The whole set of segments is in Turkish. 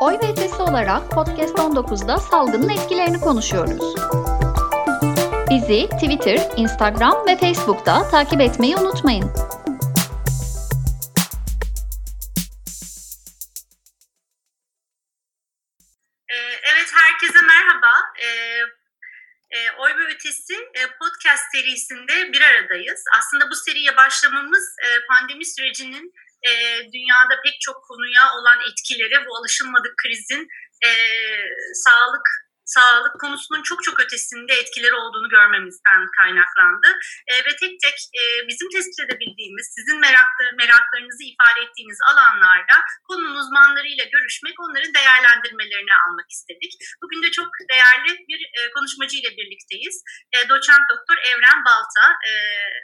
Oy ve Ötesi olarak Podcast 19'da salgının etkilerini konuşuyoruz. Bizi Twitter, Instagram ve Facebook'ta takip etmeyi unutmayın. Ee, evet, herkese merhaba. Ee, e, Oy ve Ötesi e, podcast serisinde bir aradayız. Aslında bu seriye başlamamız e, pandemi sürecinin e, dünyada pek çok konuya olan etkileri, bu alışılmadık krizin e, sağlık sağlık konusunun çok çok ötesinde etkileri olduğunu görmemizden kaynaklandı. E, ve tek tek e, bizim tespit edebildiğimiz, sizin meraklı, meraklarınızı ifade ettiğiniz alanlarda konunun uzmanlarıyla görüşmek, onların değerlendirmelerini almak istedik. Bugün de çok değerli bir e, konuşmacı ile birlikteyiz. E, doçent Doktor Evren Balta, e,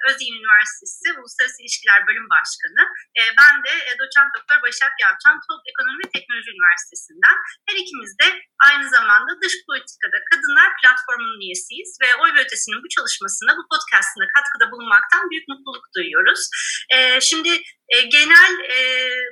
Özyeğin Üniversitesi Uluslararası İlişkiler Bölüm Başkanı. E, ben de e, doçent Doktor Başak Yavçan, TOP Ekonomi ve Teknoloji Üniversitesi'nden. Her ikimiz de aynı zamanda dış politikada kadınlar platformunun üyesiyiz ve Oy ve Ötesi'nin bu çalışmasına, bu podcastına katkıda bulunmaktan büyük mutluluk duyuyoruz. E, şimdi e, genel e,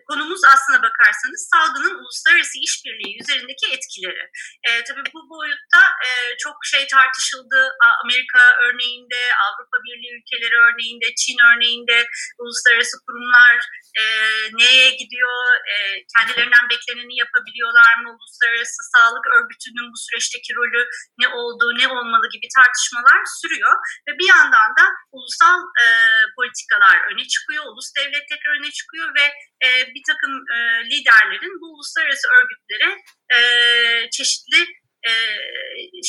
konumuz aslına bakarsanız salgının uluslararası işbirliği üzerindeki etkileri. E, tabii bu boyutta e, çok şey tartışıldı. Amerika örneğinde, Avrupa Birliği ülkeleri örneğinde, Çin örneğinde uluslararası kurumlar e, neye gidiyor, e, kendilerinden bekleneni yapabiliyorlar mı, uluslararası sağlık örgütünün bu süreçteki rolü ne olduğu, ne olmalı gibi tartışmalar sürüyor. Ve bir yandan da ulusal e, politikalar öne çıkıyor, ulus devletler öne çıkıyor ve e, bir takım e, liderlerin bu uluslararası örgütlere e, çeşitli e,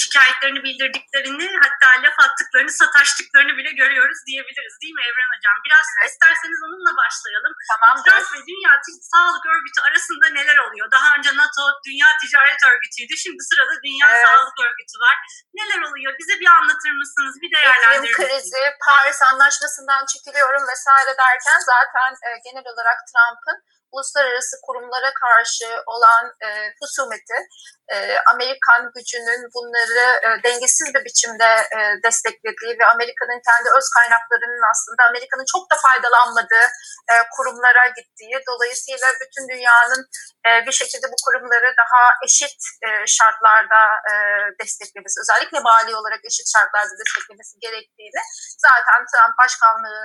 şikayetlerini bildirdiklerini hatta laf attıklarını sataştıklarını bile görüyoruz diyebiliriz değil mi Evren Hocam? Biraz evet. isterseniz onunla başlayalım. Tamam. Trans ve Dünya Sağlık Örgütü arasında neler oluyor? Daha önce NATO Dünya Ticaret Örgütü'ydü. Şimdi sırada Dünya evet. Sağlık Örgütü var. Neler oluyor? Bize bir anlatır mısınız? Bir değerlendirir İklim krizi, Paris Anlaşması'ndan çekiliyorum vesaire derken zaten e, genel olarak Trump'ın uluslararası kurumlara karşı olan e, husumeti, e, Amerikan gücünün bunları e, dengesiz bir biçimde e, desteklediği ve Amerika'nın kendi öz kaynaklarının aslında Amerika'nın çok da faydalanmadığı e, kurumlara gittiği, dolayısıyla bütün dünyanın e, bir şekilde bu kurumları daha eşit e, şartlarda e, desteklemesi, özellikle mali olarak eşit şartlarda desteklemesi gerektiğini zaten Trump başkanlığı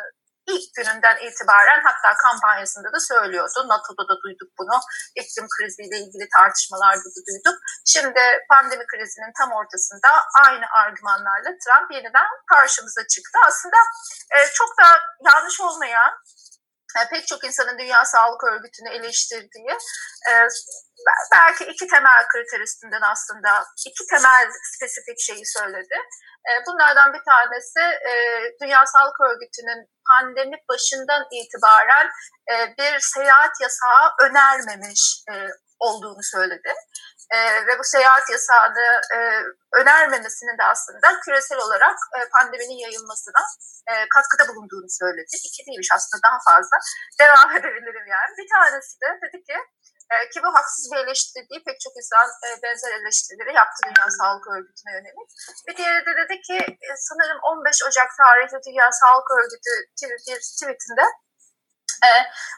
ilk gününden itibaren hatta kampanyasında da söylüyordu. NATO'da da duyduk bunu. İklim kriziyle ilgili tartışmalarda da duyduk. Şimdi pandemi krizinin tam ortasında aynı argümanlarla Trump yeniden karşımıza çıktı. Aslında e, çok da yanlış olmayan pek çok insanın Dünya Sağlık Örgütü'nü eleştirdiği e, belki iki temel kriter üstünden aslında iki temel spesifik şeyi söyledi. E, bunlardan bir tanesi e, Dünya Sağlık Örgütü'nün pandemi başından itibaren e, bir seyahat yasağı önermemiş olduğunu söyledi. Ve bu seyahat yasağını önermemesinin de aslında küresel olarak pandeminin yayılmasına katkıda bulunduğunu söyledi. İki değilmiş aslında daha fazla. Devam edebilirim yani. Bir tanesi de dedi ki e, ki bu haksız bir eleştiri değil, pek çok insan e, benzer eleştirileri yaptı Dünya Sağlık Örgütü'ne yönelik. Bir diğeri de dedi ki e, sanırım 15 Ocak tarihli Dünya Sağlık Örgütü bir tweetinde e,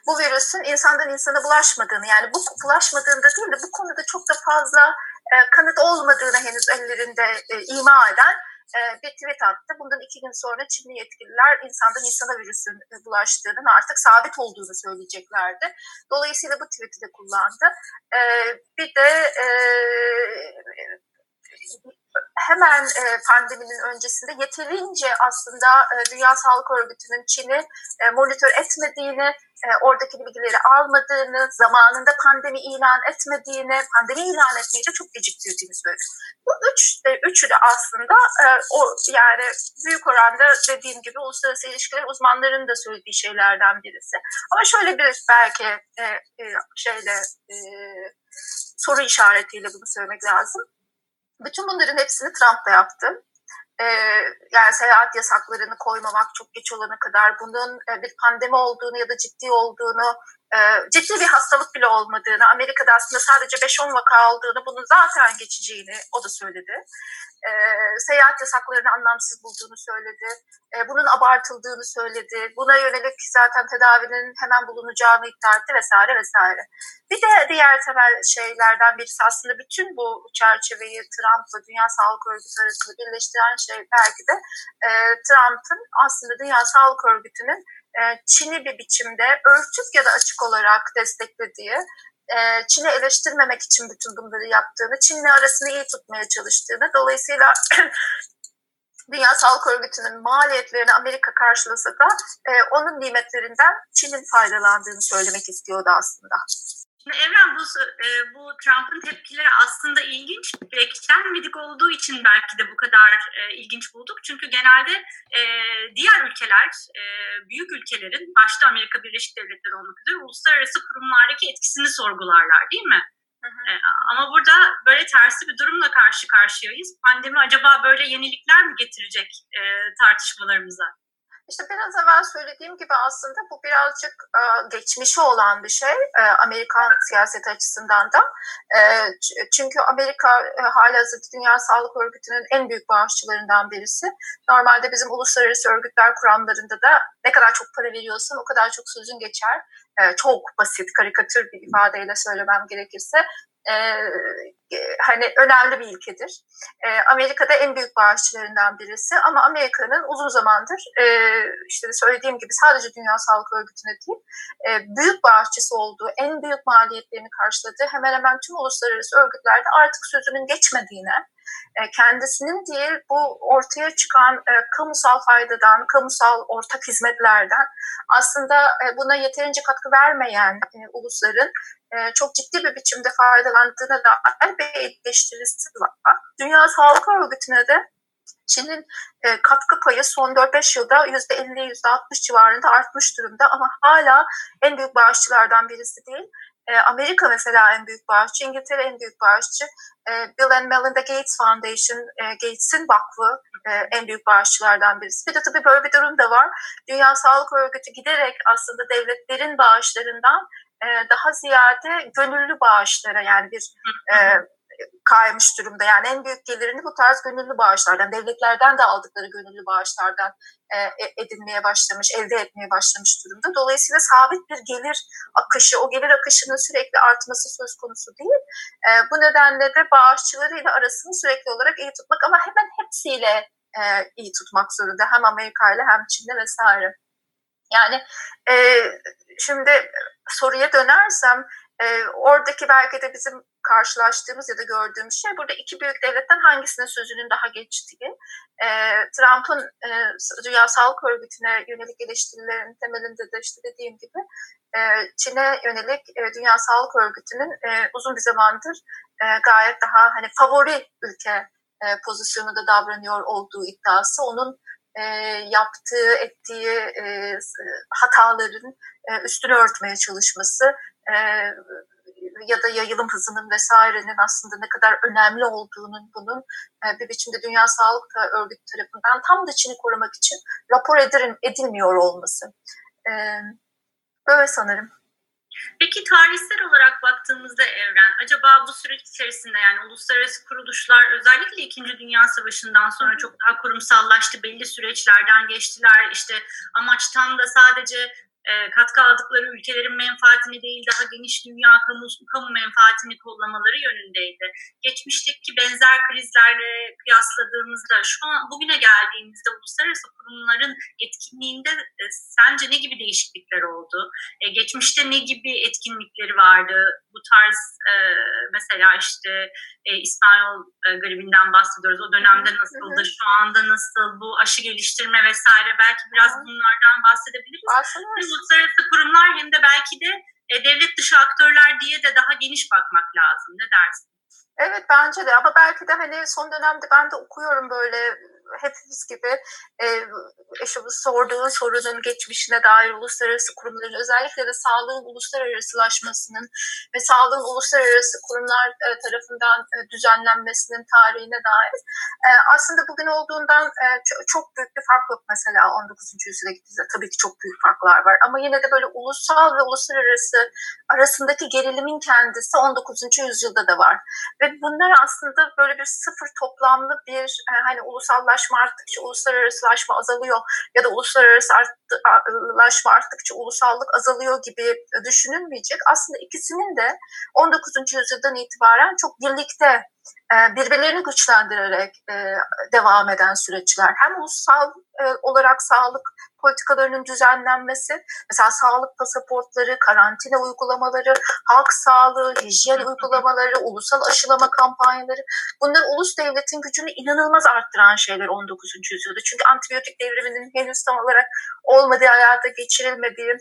bu virüsün insandan insana bulaşmadığını yani bu bulaşmadığında değil de bu konuda çok da fazla e, kanıt olmadığını henüz ellerinde e, ima eden e, bir tweet attı. Bundan iki gün sonra Çinli yetkililer insandan insana virüsün e, bulaştığının artık sabit olduğunu söyleyeceklerdi. Dolayısıyla bu tweet'i de kullandı. E, bir de hemen e, pandeminin öncesinde yeterince aslında e, Dünya Sağlık Örgütü'nün Çin'i e, monitör etmediğini, e, oradaki bilgileri almadığını, zamanında pandemi ilan etmediğini, pandemi ilan etmeyi de çok geciktirdiğini söyledi. Bu üç de, üçü de aslında e, o yani büyük oranda dediğim gibi uluslararası ilişkiler uzmanlarının da söylediği şeylerden birisi. Ama şöyle bir belki e, e, şeyle e, soru işaretiyle bunu söylemek lazım bütün bunların hepsini Trump da yaptı. Ee, yani seyahat yasaklarını koymamak çok geç olana kadar bunun e, bir pandemi olduğunu ya da ciddi olduğunu ciddi bir hastalık bile olmadığını, Amerika'da aslında sadece 5-10 vaka aldığını, bunun zaten geçeceğini o da söyledi. E, seyahat yasaklarını anlamsız bulduğunu söyledi. E, bunun abartıldığını söyledi. Buna yönelik zaten tedavinin hemen bulunacağını iddia etti vesaire vesaire. Bir de diğer temel şeylerden birisi aslında bütün bu çerçeveyi Trump'la Dünya Sağlık Örgütü arasında birleştiren şey belki de e, Trump'ın aslında Dünya Sağlık Örgütü'nün e, Çin'i bir biçimde örtük ya da açık olarak desteklediği, e, Çin'i eleştirmemek için bütün bunları yaptığını, Çin'le arasını iyi tutmaya çalıştığını, dolayısıyla Dünya Sağlık Örgütü'nün maliyetlerini Amerika karşılasa da e, onun nimetlerinden Çin'in faydalandığını söylemek istiyordu aslında. Şimdi Evren bu, e, bu Trump'ın tepkileri aslında ilginç. Beklenmedik olduğu için belki de bu kadar e, ilginç bulduk. Çünkü genelde e, diğer ülkeler, e, büyük ülkelerin, başta Amerika Birleşik Devletleri olmak üzere uluslararası kurumlardaki etkisini sorgularlar değil mi? Hı hı. E, ama burada böyle tersi bir durumla karşı karşıyayız. Pandemi acaba böyle yenilikler mi getirecek e, tartışmalarımıza? İşte biraz evvel söylediğim gibi aslında bu birazcık e, geçmişi olan bir şey e, Amerikan siyaseti açısından da. E, çünkü Amerika e, halihazırda Dünya Sağlık Örgütü'nün en büyük bağışçılarından birisi. Normalde bizim uluslararası örgütler kuramlarında da ne kadar çok para veriyorsan o kadar çok sözün geçer. E, çok basit, karikatür bir ifadeyle söylemem gerekirse e, hani önemli bir ilkedir. E, Amerika'da en büyük bağışçılarından birisi ama Amerika'nın uzun zamandır e, işte söylediğim gibi sadece Dünya Sağlık Örgütü'ne değil e, büyük bağışçısı olduğu, en büyük maliyetlerini karşıladığı hemen hemen tüm uluslararası örgütlerde artık sözünün geçmediğine, kendisinin değil bu ortaya çıkan e, kamusal faydadan, kamusal ortak hizmetlerden aslında e, buna yeterince katkı vermeyen e, ulusların e, çok ciddi bir biçimde faydalandığına dair bir eleştirisi var. Dünya Sağlık Örgütü'ne de Çin'in e, katkı payı son 4-5 yılda %50-%60 civarında artmış durumda ama hala en büyük bağışçılardan birisi değil. E, Amerika mesela en büyük bağışçı, İngiltere en büyük bağışçı, e, Bill and Melinda Gates Foundation, e, Gates'in vakfı en büyük bağışçılardan birisi. Bir de tabii böyle bir durum da var. Dünya Sağlık Örgütü giderek aslında devletlerin bağışlarından daha ziyade gönüllü bağışlara yani bir kaymış durumda. Yani en büyük gelirini bu tarz gönüllü bağışlardan, devletlerden de aldıkları gönüllü bağışlardan e, e, edinmeye başlamış, elde etmeye başlamış durumda. Dolayısıyla sabit bir gelir akışı, o gelir akışının sürekli artması söz konusu değil. E, bu nedenle de bağışçılarıyla arasını sürekli olarak iyi tutmak ama hemen hepsiyle e, iyi tutmak zorunda. Hem Amerika ile hem Çin'le vesaire. Yani e, şimdi soruya dönersem e, oradaki belki de bizim karşılaştığımız ya da gördüğümüz şey burada iki büyük devletten hangisinin sözünün daha geçtiği. E, Trump'ın e, Dünya Sağlık Örgütü'ne yönelik eleştirilerin temelinde de işte dediğim gibi e, Çin'e yönelik e, Dünya Sağlık Örgütü'nün e, uzun bir zamandır e, gayet daha hani favori ülke e, pozisyonunda davranıyor olduğu iddiası onun e, yaptığı, ettiği e, hataların e, üstünü örtmeye çalışması e, ya da yayılım hızının vesairenin aslında ne kadar önemli olduğunun bunun e, bir biçimde Dünya Sağlık Örgütü tarafından tam da Çin'i korumak için rapor edilmiyor olması. E, böyle sanırım. Peki tarihsel olarak baktığımızda Evren, acaba bu süreç içerisinde yani uluslararası kuruluşlar özellikle İkinci Dünya Savaşı'ndan sonra çok daha kurumsallaştı, belli süreçlerden geçtiler. İşte amaç tam da sadece e, katkı aldıkları ülkelerin menfaatini değil daha geniş dünya kamu, kamu menfaatini kollamaları yönündeydi. Geçmişteki benzer krizlerle kıyasladığımızda şu an bugüne geldiğimizde uluslararası kurumların etkinliğinde e, sence ne gibi değişiklikler oldu? E, geçmişte ne gibi etkinlikleri vardı? Bu tarz e, mesela işte e, İspanyol e, gribinden bahsediyoruz. O dönemde nasıldı? Şu anda nasıl? Bu aşı geliştirme vesaire belki biraz bunlardan bahsedebiliriz. Bahsedebiliriz uluslararası kurumlar hem de belki de e, devlet dışı aktörler diye de daha geniş bakmak lazım. Ne dersin? Evet bence de ama belki de hani son dönemde ben de okuyorum böyle hepimiz gibi e, şu sorduğun sorunun geçmişine dair uluslararası kurumların özellikle de sağlığın uluslararasılaşmasının ve sağlığın uluslararası kurumlar e, tarafından e, düzenlenmesinin tarihine dair e, aslında bugün olduğundan e, çok büyük bir fark yok mesela 19. yüzyıla gittiğinizde tabii ki çok büyük farklar var ama yine de böyle ulusal ve uluslararası arasındaki gerilimin kendisi 19. yüzyılda da var ve bunlar aslında böyle bir sıfır toplamlı bir e, hani ulusallaşma arttıkça uluslararasılaşma azalıyor ya da uluslararasılaşma arttıkça ulusallık azalıyor gibi düşünülmeyecek. Aslında ikisinin de 19. yüzyıldan itibaren çok birlikte e, birbirlerini güçlendirerek e, devam eden süreçler. Hem ulusal e, olarak sağlık politikalarının düzenlenmesi, mesela sağlık pasaportları, karantina uygulamaları, halk sağlığı, hijyen uygulamaları, ulusal aşılama kampanyaları bunlar ulus devletin gücünü inanılmaz arttıran şeyler 19. yüzyılda. Çünkü antibiyotik devriminin henüz tam olarak olmadığı hayata geçirilmediği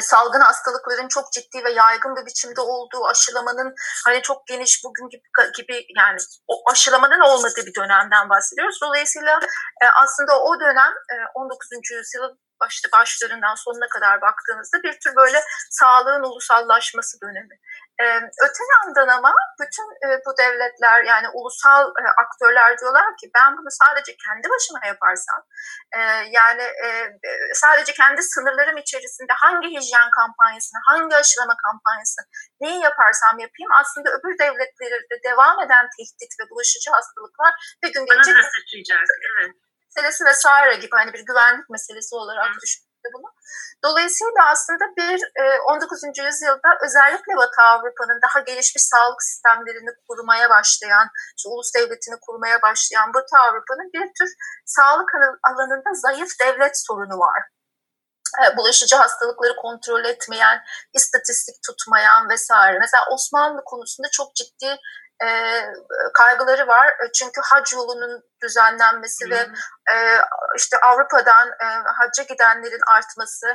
salgın hastalıkların çok ciddi ve yaygın bir biçimde olduğu, aşılamanın hani çok geniş bugün gibi, gibi yani o aşılamanın olmadığı bir dönemden bahsediyoruz. Dolayısıyla e, aslında o dönem 19. E, yüzyıl başta başlarından sonuna kadar baktığınızda bir tür böyle sağlığın ulusallaşması dönemi. Ee, öte yandan ama bütün e, bu devletler yani ulusal e, aktörler diyorlar ki ben bunu sadece kendi başıma yaparsam e, yani e, sadece kendi sınırlarım içerisinde hangi hijyen kampanyasını, hangi aşılama kampanyasını neyi yaparsam yapayım aslında öbür devletlerde devam eden tehdit ve bulaşıcı hastalıklar bir gün gelecek. Bana da sıçrayacak, evet meselesi vesaire gibi hani bir güvenlik meselesi olarak düşündü bunu. Dolayısıyla aslında bir 19. E, yüzyılda özellikle Batı Avrupa'nın daha gelişmiş sağlık sistemlerini kurmaya başlayan, işte ulus devletini kurmaya başlayan Batı Avrupa'nın bir tür sağlık alanında zayıf devlet sorunu var e, bulaşıcı hastalıkları kontrol etmeyen, istatistik tutmayan vesaire. Mesela Osmanlı konusunda çok ciddi e, kaygıları var. E, çünkü hac yolunun düzenlenmesi hmm. ve e, işte Avrupa'dan e, hacca gidenlerin artması,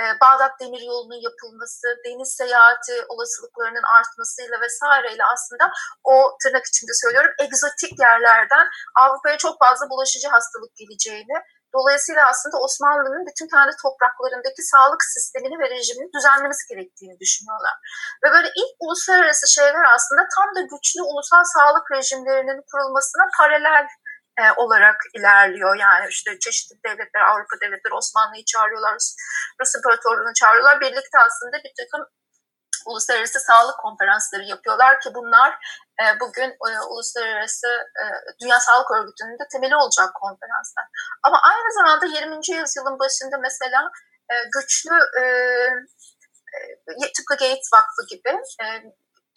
e, Bağdat Demir Yolu'nun yapılması, deniz seyahati olasılıklarının artmasıyla vesaireyle aslında o tırnak içinde söylüyorum egzotik yerlerden Avrupa'ya çok fazla bulaşıcı hastalık geleceğini Dolayısıyla aslında Osmanlı'nın bütün kendi topraklarındaki sağlık sistemini ve rejimini düzenlemesi gerektiğini düşünüyorlar. Ve böyle ilk uluslararası şeyler aslında tam da güçlü ulusal sağlık rejimlerinin kurulmasına paralel e, olarak ilerliyor. Yani işte çeşitli devletler, Avrupa devletleri Osmanlı'yı çağırıyorlar, Rus İmparatorluğu'nu çağırıyorlar. Birlikte aslında bir takım uluslararası sağlık konferansları yapıyorlar ki bunlar bugün e, uluslararası e, Dünya Sağlık Örgütü'nün de temeli olacak konferanslar. Ama aynı zamanda 20. yüzyılın başında mesela e, güçlü tıpkı Gates Vakfı gibi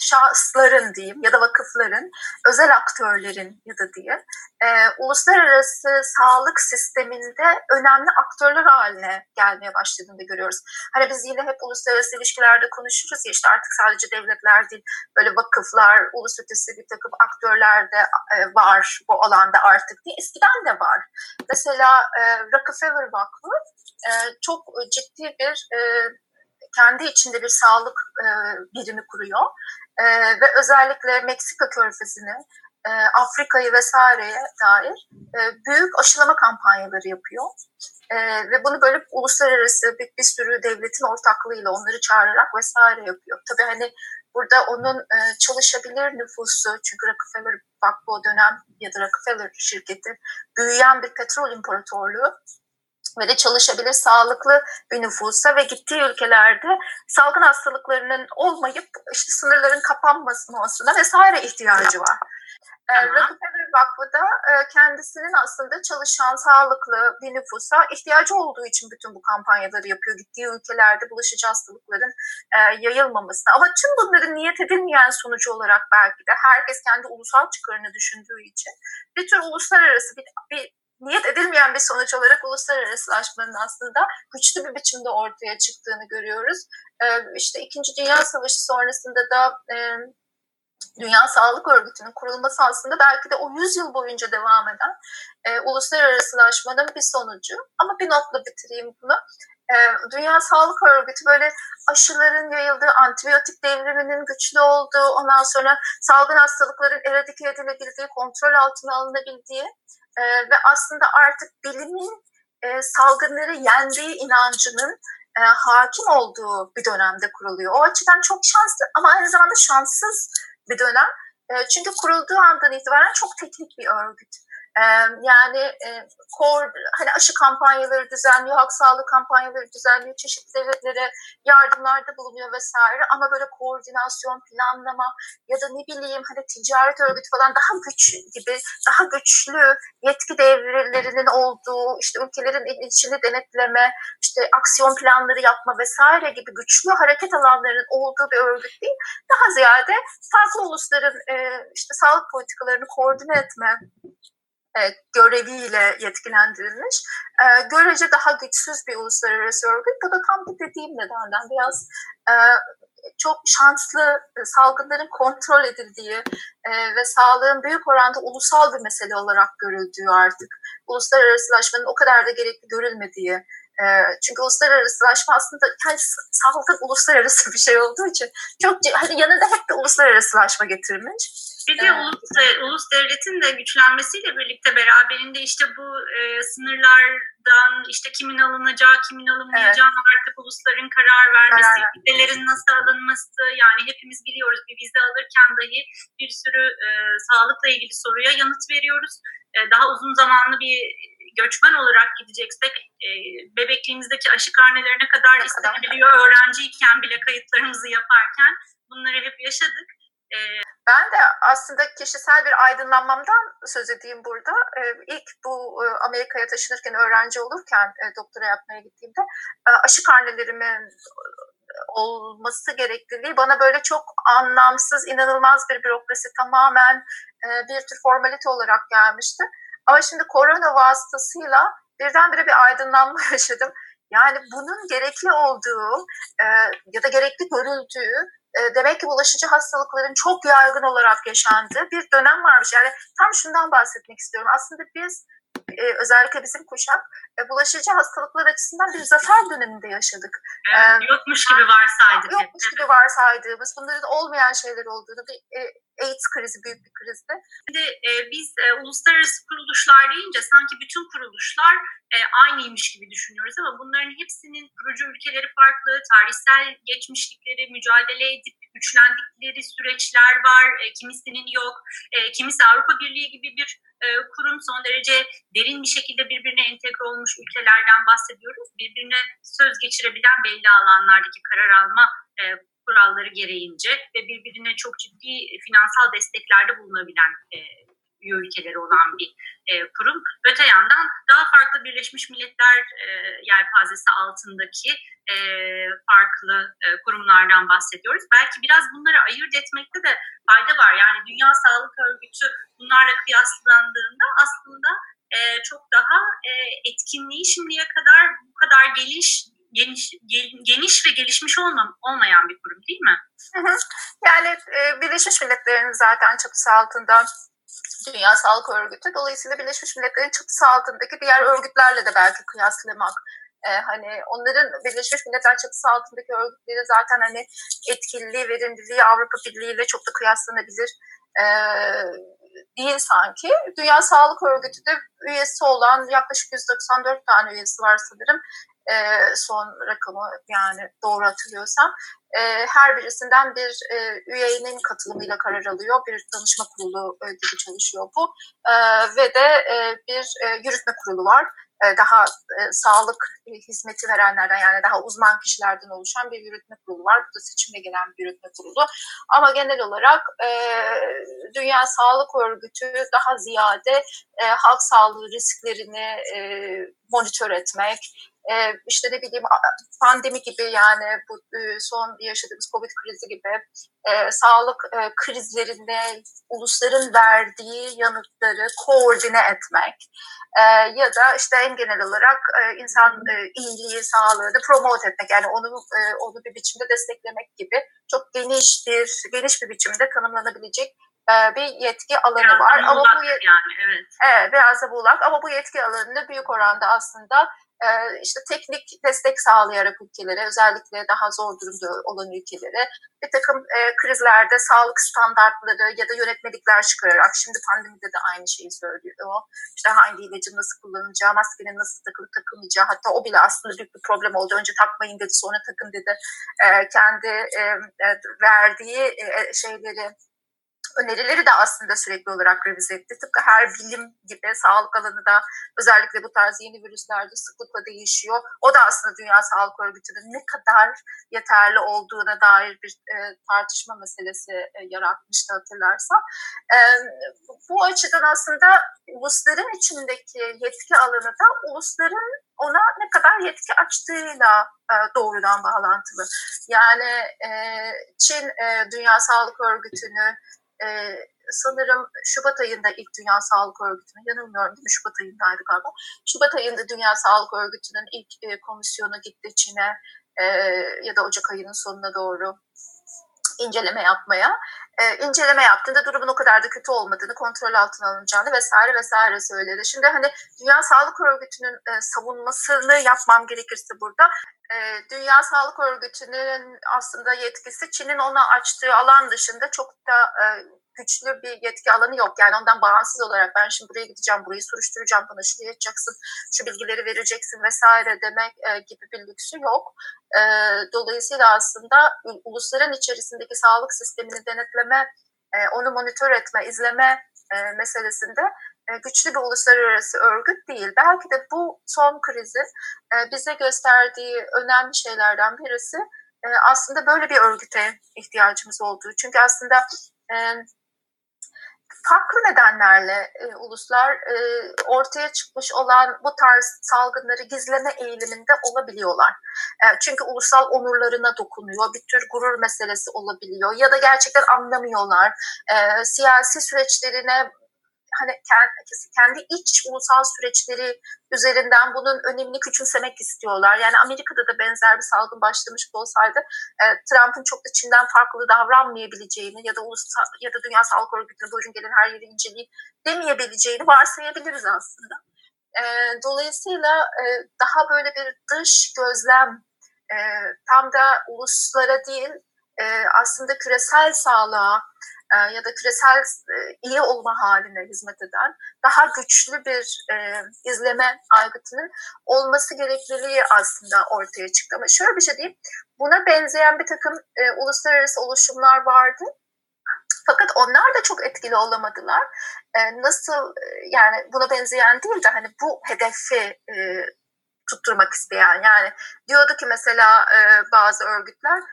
şahısların diyeyim ya da vakıfların, özel aktörlerin ya da diye e, uluslararası sağlık sisteminde önemli aktörler haline gelmeye başladığını görüyoruz. Hani biz yine hep uluslararası ilişkilerde konuşuruz ya işte artık sadece devletler değil böyle vakıflar, ulus ötesi bir takım aktörler de e, var bu alanda artık diye. Eskiden de var. Mesela e, Rockefeller Vakfı e, çok ciddi bir e, kendi içinde bir sağlık e, birimi kuruyor e, ve özellikle Meksika körfezini, e, Afrika'yı vesaireye dair e, büyük aşılama kampanyaları yapıyor. E, ve bunu böyle uluslararası bir, bir sürü devletin ortaklığıyla onları çağırarak vesaire yapıyor. Tabii hani burada onun e, çalışabilir nüfusu çünkü Rockefeller Vakfı o dönem ya da Rockefeller şirketi büyüyen bir petrol imparatorluğu ve de çalışabilir sağlıklı bir nüfusa ve gittiği ülkelerde salgın hastalıklarının olmayıp işte sınırların kapanmasına vesaire ihtiyacı var. Ee, Rockefeller Vakfı da e, kendisinin aslında çalışan sağlıklı bir nüfusa ihtiyacı olduğu için bütün bu kampanyaları yapıyor. Gittiği ülkelerde bulaşıcı hastalıkların e, yayılmamasına. Ama tüm bunların niyet edilmeyen sonucu olarak belki de herkes kendi ulusal çıkarını düşündüğü için bir tür uluslararası bir, bir niyet edilmeyen bir sonuç olarak uluslararasılaşmanın aslında güçlü bir biçimde ortaya çıktığını görüyoruz. Ee, işte İkinci Dünya Savaşı sonrasında da e, Dünya Sağlık Örgütü'nün kurulması aslında belki de o 100 yıl boyunca devam eden e, uluslararasılaşmanın bir sonucu. Ama bir notla bitireyim bunu. E, Dünya Sağlık Örgütü böyle aşıların yayıldığı, antibiyotik devriminin güçlü olduğu, ondan sonra salgın hastalıkların eradike edilebildiği, kontrol altına alınabildiği e, ve aslında artık bilimin e, salgınları yendiği inancının e, hakim olduğu bir dönemde kuruluyor. O açıdan çok şanslı ama aynı zamanda şanssız bir dönem. E, çünkü kurulduğu andan itibaren çok teknik bir örgüt yani e, kor, hani aşı kampanyaları düzenliyor, halk sağlığı kampanyaları düzenliyor, çeşitli devletlere yardımlarda bulunuyor vesaire. Ama böyle koordinasyon, planlama ya da ne bileyim hani ticaret örgütü falan daha güç gibi, daha güçlü yetki devrelerinin olduğu, işte ülkelerin içini denetleme, işte aksiyon planları yapma vesaire gibi güçlü hareket alanlarının olduğu bir örgüt değil, daha ziyade farklı ulusların e, işte sağlık politikalarını koordine etme, göreviyle yetkilendirilmiş. E, görece daha güçsüz bir uluslararası örgüt. Bu da tam bu dediğim nedenden biraz e, çok şanslı salgınların kontrol edildiği e, ve sağlığın büyük oranda ulusal bir mesele olarak görüldüğü artık uluslararasılaşmanın o kadar da gerekli görülmediği e, çünkü uluslararasılaşma aslında yani salgın uluslararası bir şey olduğu için çok hani yanında hep bir uluslararasılaşma getirmiş. Bir de ulus, ulus devletin de güçlenmesiyle birlikte beraberinde işte bu e, sınırlardan işte kimin alınacağı, kimin alınmayacağı evet. artık ulusların karar vermesi, karar. vizelerin nasıl alınması yani hepimiz biliyoruz bir vize alırken dahi bir sürü e, sağlıkla ilgili soruya yanıt veriyoruz. E, daha uzun zamanlı bir göçmen olarak gideceksek e, bebekliğimizdeki aşı karnelerine kadar istenebiliyor. Öğrenciyken bile kayıtlarımızı yaparken bunları hep yaşadık. Ben de aslında kişisel bir aydınlanmamdan söz edeyim burada. İlk bu Amerika'ya taşınırken, öğrenci olurken doktora yapmaya gittiğimde aşı karnelerimin olması gerekliliği bana böyle çok anlamsız, inanılmaz bir bürokrasi tamamen bir tür formalite olarak gelmişti. Ama şimdi korona vasıtasıyla birdenbire bir aydınlanma yaşadım. Yani bunun gerekli olduğu ya da gerekli görüldüğü e, demek ki bulaşıcı hastalıkların çok yaygın olarak yaşandığı bir dönem varmış. Yani tam şundan bahsetmek istiyorum. Aslında biz e, özellikle bizim kuşak e, bulaşıcı hastalıklar açısından bir zafer döneminde yaşadık. Evet, ee, yokmuş gibi varsaydık. Yokmuş gibi varsaydığımız, bunların olmayan şeyler olduğunu, bir e, AIDS krizi büyük bir krizdi. Şimdi e, biz e, uluslararası kuruluşlar deyince sanki bütün kuruluşlar e, aynıymış gibi düşünüyoruz ama bunların hepsinin kurucu ülkeleri farklı, tarihsel geçmişlikleri, mücadele edip güçlendikleri süreçler var, e, kimisinin yok, e, kimisi Avrupa Birliği gibi bir e, kurum son derece derin bir şekilde birbirine entegre olmuş ülkelerden bahsediyoruz. Birbirine söz geçirebilen belli alanlardaki karar alma e, kuralları gereğince ve birbirine çok ciddi finansal desteklerde bulunabilen e, üye ülkeleri olan bir e, kurum. Öte yandan daha farklı Birleşmiş Milletler e, yelpazesi altındaki e, farklı e, kurumlardan bahsediyoruz. Belki biraz bunları ayırt etmekte de fayda var. Yani Dünya Sağlık Örgütü bunlarla kıyaslandığında aslında e, çok daha e, etkinliği şimdiye kadar bu kadar geliş geniş, geniş ve gelişmiş olmam, olmayan bir kurum değil mi? Yani e, Birleşmiş Milletler'in zaten çatısı altında Dünya Sağlık Örgütü. Dolayısıyla Birleşmiş Milletler'in çatısı altındaki diğer örgütlerle de belki kıyaslamak e, hani onların Birleşmiş Milletler çatısı altındaki örgütleri zaten hani etkililiği, verimliliği Avrupa Birliği ile çok da kıyaslanabilir e, değil sanki. Dünya Sağlık Örgütü de üyesi olan yaklaşık 194 tane üyesi var sanırım e, son rakamı yani doğru hatırlıyorsam e, her birisinden bir e, üyenin katılımıyla karar alıyor. Bir danışma kurulu e, gibi çalışıyor bu e, ve de e, bir e, yürütme kurulu var. E, daha e, sağlık hizmeti verenlerden yani daha uzman kişilerden oluşan bir yürütme kurulu var. Bu da seçimle gelen bir yürütme kurulu. Ama genel olarak e, Dünya Sağlık Örgütü daha ziyade e, halk sağlığı risklerini e, monitör etmek, e, işte ne bileyim pandemi gibi yani bu e, son yaşadığımız Covid krizi gibi e, sağlık e, krizlerinde ulusların verdiği yanıtları koordine etmek e, ya da işte en genel olarak e, insan e, iyiliği, sağlığını promote etmek yani onu e, onu bir biçimde desteklemek gibi çok geniş bir geniş bir biçimde tanımlanabilecek e, bir yetki alanı biraz var. Ama bu yet- yani evet. Evet, biraz da buğlak ama bu yetki alanını büyük oranda aslında işte teknik destek sağlayarak ülkelere, özellikle daha zor durumda olan ülkelere bir takım e, krizlerde sağlık standartları ya da yönetmelikler çıkararak, şimdi pandemide de aynı şeyi söylüyor. İşte hangi ilacın nasıl kullanacağı, maskenin nasıl takılıp takılmayacağı, hatta o bile aslında büyük bir problem oldu. Önce takmayın dedi, sonra takın dedi. E, kendi e, e verdiği şeyleri önerileri de aslında sürekli olarak revize etti. Tıpkı her bilim gibi sağlık alanı da özellikle bu tarz yeni virüslerde sıklıkla değişiyor. O da aslında Dünya Sağlık Örgütü'nün ne kadar yeterli olduğuna dair bir e, tartışma meselesi e, yaratmıştı hatırlarsan. E, bu açıdan aslında ulusların içindeki yetki alanı da ulusların ona ne kadar yetki açtığıyla e, doğrudan bağlantılı. Yani e, Çin e, Dünya Sağlık Örgütü'nü e, sanırım Şubat ayında ilk Dünya Sağlık Örgütü'nü, yanılmıyorum değil mi? Şubat ayındaydı galiba. Şubat ayında Dünya Sağlık Örgütü'nün ilk e, komisyonu gitti Çin'e e, ya da Ocak ayının sonuna doğru inceleme yapmaya. E, inceleme yaptığında durumun o kadar da kötü olmadığını, kontrol altına alınacağını vesaire vesaire söyledi. Şimdi hani Dünya Sağlık Örgütü'nün e, savunmasını yapmam gerekirse burada e, Dünya Sağlık Örgütü'nün aslında yetkisi Çin'in ona açtığı alan dışında çok da e, güçlü bir yetki alanı yok. Yani ondan bağımsız olarak ben şimdi buraya gideceğim, burayı soruşturacağım, bana şunu yapacaksın, şu bilgileri vereceksin vesaire demek e, gibi bir lüksü yok. E, dolayısıyla aslında ulusların içerisindeki sağlık sistemini denetleme, e, onu monitör etme, izleme e, meselesinde e, güçlü bir uluslararası örgüt değil. Belki de bu son krizin e, bize gösterdiği önemli şeylerden birisi e, aslında böyle bir örgüte ihtiyacımız olduğu. Çünkü aslında farklı nedenlerle e, uluslar e, ortaya çıkmış olan bu tarz salgınları gizleme eğiliminde olabiliyorlar. E, çünkü ulusal onurlarına dokunuyor, bir tür gurur meselesi olabiliyor ya da gerçekten anlamıyorlar. E, siyasi süreçlerine hani kendi iç ulusal süreçleri üzerinden bunun önemini küçümsemek istiyorlar. Yani Amerika'da da benzer bir salgın başlamış olsaydı e, Trump'ın çok da Çin'den farklı davranmayabileceğini ya da ulusal ya da Dünya Sağlık Örgütü'ne buyurun gelin her yeri inceleyin demeyebileceğini varsayabiliriz aslında. E, dolayısıyla e, daha böyle bir dış gözlem e, tam da uluslara değil e, aslında küresel sağlığa ya da küresel e, iyi olma haline hizmet eden daha güçlü bir e, izleme aygıtının olması gerekliliği aslında ortaya çıktı. Ama şöyle bir şey diyeyim, buna benzeyen bir takım e, uluslararası oluşumlar vardı. Fakat onlar da çok etkili olamadılar. E, nasıl e, yani buna benzeyen değil de hani bu hedefi e, tutturmak isteyen yani diyordu ki mesela e, bazı örgütler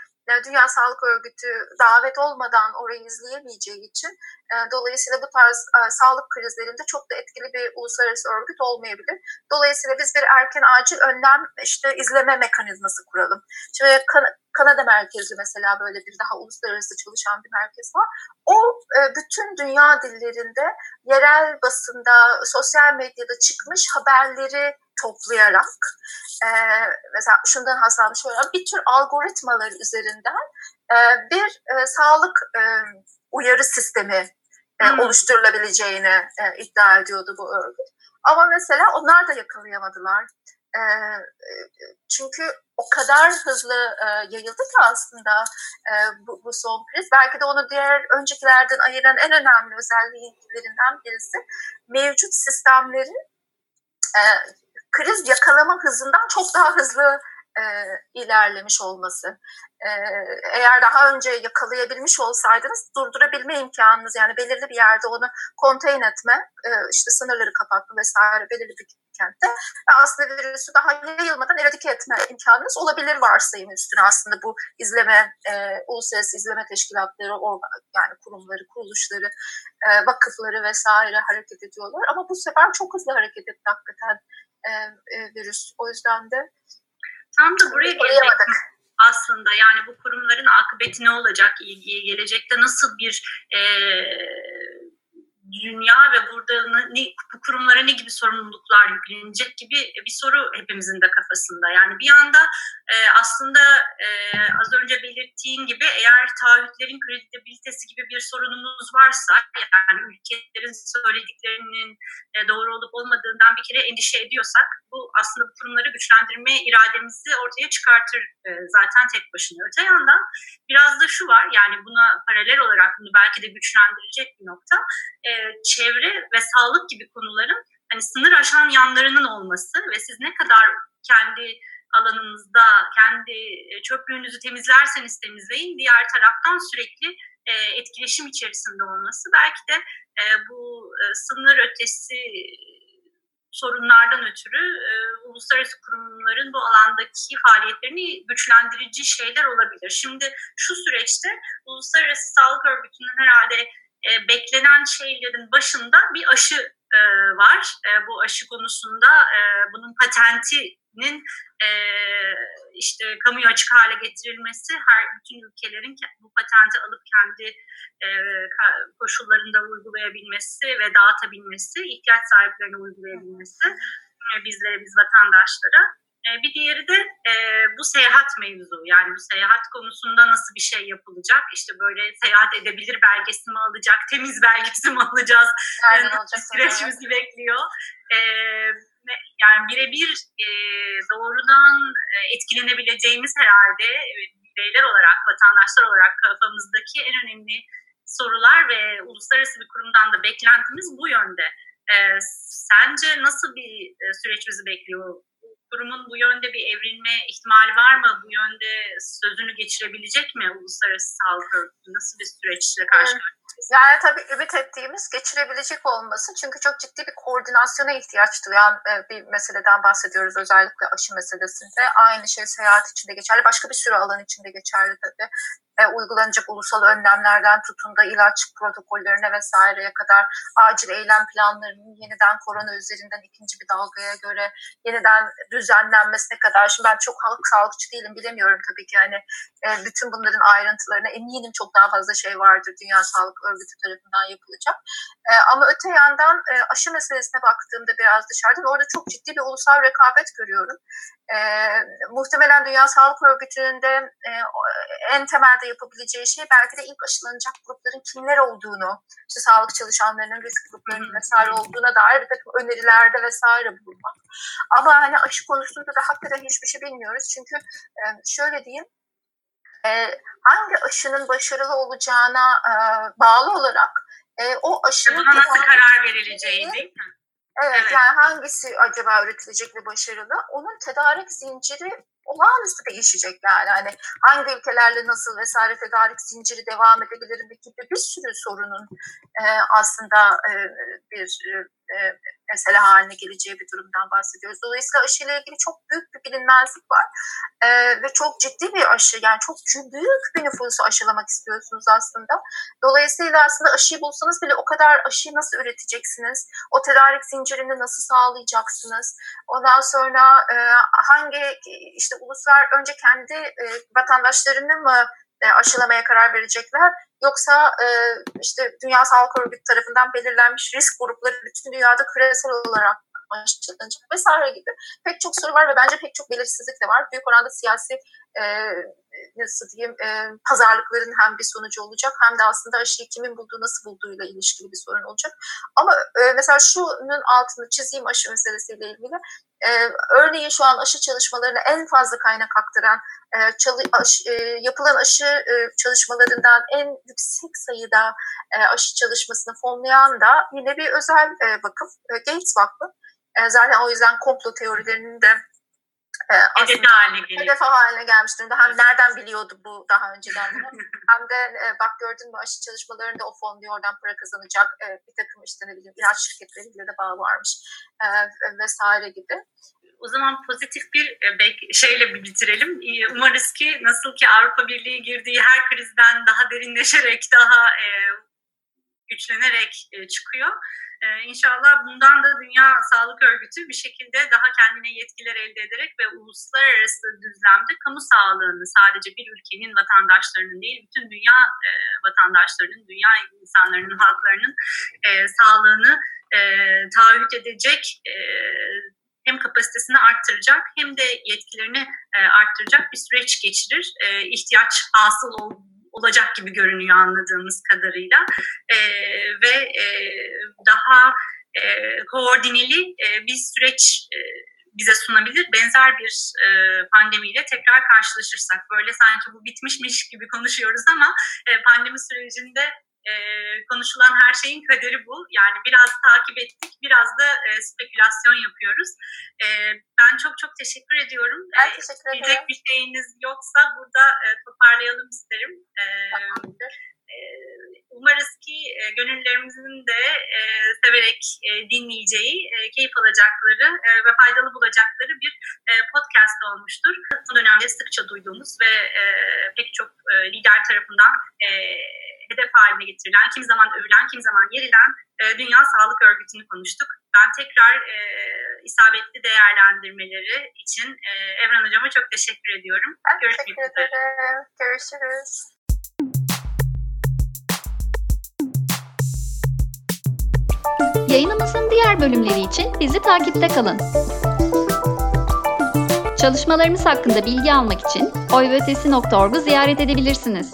Dünya Sağlık Örgütü davet olmadan orayı izleyemeyeceği için e, dolayısıyla bu tarz e, sağlık krizlerinde çok da etkili bir uluslararası örgüt olmayabilir. Dolayısıyla biz bir erken acil önlem işte izleme mekanizması kuralım. Şimdi Kanada merkezli mesela böyle bir daha uluslararası çalışan bir merkez var. O e, bütün dünya dillerinde yerel basında, sosyal medyada çıkmış haberleri toplayarak e, mesela şundan hasarmış şöyle bir tür algoritmalar üzerinden e, bir e, sağlık e, uyarı sistemi e, hmm. oluşturulabileceğini e, iddia ediyordu bu örgüt. Ama mesela onlar da yakalayamadılar. E, çünkü o kadar hızlı e, yayıldı ki aslında e, bu, bu son kriz. Belki de onu diğer öncekilerden ayıran en önemli özelliklerinden birisi mevcut sistemlerin e, kriz yakalama hızından çok daha hızlı e, ilerlemiş olması. E, eğer daha önce yakalayabilmiş olsaydınız durdurabilme imkanınız yani belirli bir yerde onu contain etme, e, işte sınırları kapatma vesaire belirli bir kentte ve aslında virüsü daha yayılmadan eradike etme imkanınız olabilir varsayım üstüne aslında bu izleme, e, uluslararası izleme teşkilatları, organ, yani kurumları, kuruluşları, e, vakıfları vesaire hareket ediyorlar. Ama bu sefer çok hızlı hareket etti hakikaten e, e, virüs. O yüzden de Tam da buraya gelecek aslında yani bu kurumların akıbeti ne olacak, gelecekte nasıl bir e, dünya ve burada ne, bu kurumlara ne gibi sorumluluklar yüklenecek gibi bir soru hepimizin de kafasında. Yani bir yanda e, aslında e, az önce belirttiğin gibi eğer taahhütlerin kredibilitesi gibi bir sorunumuz varsa yani ülkelerin söylediklerinin e, doğru olup olmadığından bir kere endişe ediyorsak bu aslında bu kurumları güçlendirme irademizi ortaya çıkartır e, zaten tek başına. Öte yandan biraz da şu var yani buna paralel olarak bunu belki de güçlendirecek bir nokta e, çevre ve sağlık gibi konuların hani sınır aşan yanlarının olması ve siz ne kadar kendi alanınızda kendi e, çöplüğünüzü temizlerseniz temizleyin diğer taraftan sürekli e, etkileşim içerisinde olması belki de e, bu e, sınır ötesi sorunlardan ötürü e, uluslararası kurumların bu alandaki faaliyetlerini güçlendirici şeyler olabilir. Şimdi şu süreçte Uluslararası Sağlık Örgütü'nün herhalde e, beklenen şeylerin başında bir aşı e, var. E, bu aşı konusunda e, bunun patentinin e, işte kamuya açık hale getirilmesi, her bütün ülkelerin bu patenti alıp kendi e, koşullarında uygulayabilmesi ve dağıtabilmesi, ihtiyaç sahiplerine uygulayabilmesi bizlere, biz vatandaşlara. E, bir diğeri de e, bu seyahat mevzu. Yani bu seyahat konusunda nasıl bir şey yapılacak? İşte böyle seyahat edebilir belgesi mi alacak, temiz belgesi mi alacağız? Nereden olacak? Süreç bizi bekliyor. E, yani birebir e, doğrudan e, etkilenebileceğimiz herhalde e, bireyler olarak, vatandaşlar olarak kafamızdaki en önemli sorular ve uluslararası bir kurumdan da beklentimiz bu yönde. E, sence nasıl bir e, süreç bizi bekliyor? Kurumun bu yönde bir evrilme ihtimali var mı? Bu yönde sözünü geçirebilecek mi uluslararası sağlık örgütü? Nasıl bir süreçle karşı? Yani tabii ümit ettiğimiz geçirebilecek olması çünkü çok ciddi bir koordinasyona ihtiyaç duyan e, bir meseleden bahsediyoruz özellikle aşı meselesinde. Aynı şey seyahat içinde geçerli, başka bir sürü alan içinde geçerli tabii e, uygulanacak ulusal önlemlerden tutun da ilaç protokollerine vesaireye kadar acil eylem planlarının yeniden korona üzerinden ikinci bir dalgaya göre yeniden düzenlenmesine kadar. Şimdi ben çok halk sağlıkçı değilim bilemiyorum tabii ki yani e, bütün bunların ayrıntılarına eminim çok daha fazla şey vardır Dünya Sağlık Örgütü tarafından yapılacak. E, ama öte yandan e, aşı meselesine baktığımda biraz dışarıdan orada çok ciddi bir ulusal rekabet görüyorum. E, muhtemelen Dünya Sağlık Örgütü'nün de e, en temelde yapabileceği şey belki de ilk aşılanacak grupların kimler olduğunu, işte sağlık çalışanlarının risk gruplarının vesaire olduğuna dair bir takım önerilerde vesaire bulunmak. Ama hani aşı konusunda da hakikaten hiçbir şey bilmiyoruz. Çünkü e, şöyle diyeyim, hangi aşının başarılı olacağına e, bağlı olarak e, o aşının... Nasıl karar verileceği değil mi? Evet, evet yani hangisi acaba üretilecek ve başarılı? Onun tedarik zinciri olağanüstü değişecek yani. Hani hangi ülkelerle nasıl vesaire tedarik zinciri devam edebilir gibi bir sürü sorunun e, aslında e, bir e, mesele haline geleceği bir durumdan bahsediyoruz. Dolayısıyla aşıyla ilgili çok büyük bir bilinmezlik var e, ve çok ciddi bir aşı yani çok büyük bir nüfusu aşılamak istiyorsunuz aslında. Dolayısıyla aslında aşıyı bulsanız bile o kadar aşıyı nasıl üreteceksiniz? O tedarik zincirini nasıl sağlayacaksınız? Ondan sonra e, hangi işte uluslar önce kendi e, vatandaşlarını mı e, aşılamaya karar verecekler yoksa e, işte Dünya Sağlık Örgütü tarafından belirlenmiş risk grupları bütün dünyada küresel olarak aşılanacak vesaire gibi pek çok soru var ve bence pek çok belirsizlik de var. Büyük oranda siyasi e, nasıl diyeyim e, pazarlıkların hem bir sonucu olacak hem de aslında aşıyı kimin bulduğu nasıl bulduğuyla ilişkili bir sorun olacak. Ama e, mesela şunun altını çizeyim aşı meselesiyle ilgili. E, örneğin şu an aşı çalışmalarına en fazla kaynak aktaran e, çalı, aşı, e, yapılan aşı e, çalışmalarından en yüksek sayıda e, aşı çalışmasını fonlayan da yine bir özel e, vakıf, e, Gates Vakfı. E, zaten o yüzden komplo teorilerinin de e, hedef haline. Hedef haline gelmiş durumda. Hem nereden biliyordu bu daha önceden hem de e, bak gördün mü aşı çalışmalarında o fon bir oradan para kazanacak e, bir takım işte ne bileyim ilaç şirketleriyle de bağ varmış e, vesaire gibi. O zaman pozitif bir e, şeyle bir bitirelim. Umarız ki nasıl ki Avrupa Birliği girdiği her krizden daha derinleşerek, daha e, güçlenerek e, çıkıyor ee, inşallah bundan da Dünya Sağlık Örgütü bir şekilde daha kendine yetkiler elde ederek ve uluslararası düzlemde kamu sağlığını sadece bir ülkenin vatandaşlarının değil, bütün dünya e, vatandaşlarının, dünya insanların, halklarının e, sağlığını e, taahhüt edecek e, hem kapasitesini arttıracak hem de yetkilerini arttıracak bir süreç geçirir. İhtiyaç hasıl ol, olacak gibi görünüyor anladığımız kadarıyla ve daha koordineli bir süreç bize sunabilir. Benzer bir e, pandemiyle tekrar karşılaşırsak böyle sanki bu bitmişmiş gibi konuşuyoruz ama e, pandemi sürecinde e, konuşulan her şeyin kaderi bu. Yani biraz takip ettik, biraz da e, spekülasyon yapıyoruz. E, ben çok çok teşekkür ediyorum. Ben teşekkür ederim. Bir şeyiniz yoksa burada e, toparlayalım isterim. E, umarız ki gönüllerimizin de severek dinleyeceği, keyif alacakları ve faydalı bulacakları bir podcast olmuştur. Bu dönemde sıkça duyduğumuz ve pek çok lider tarafından hedef haline getirilen, kim zaman övülen, kim zaman yerilen Dünya Sağlık Örgütü'nü konuştuk. Ben tekrar e, isabetli değerlendirmeleri için e, Evren Hocama çok teşekkür ediyorum. Ben Görüşmek teşekkür üzere. ederim. Görüşürüz. Yayınımızın diğer bölümleri için bizi takipte kalın. Çalışmalarımız hakkında bilgi almak için oyveötesi.org'u ziyaret edebilirsiniz.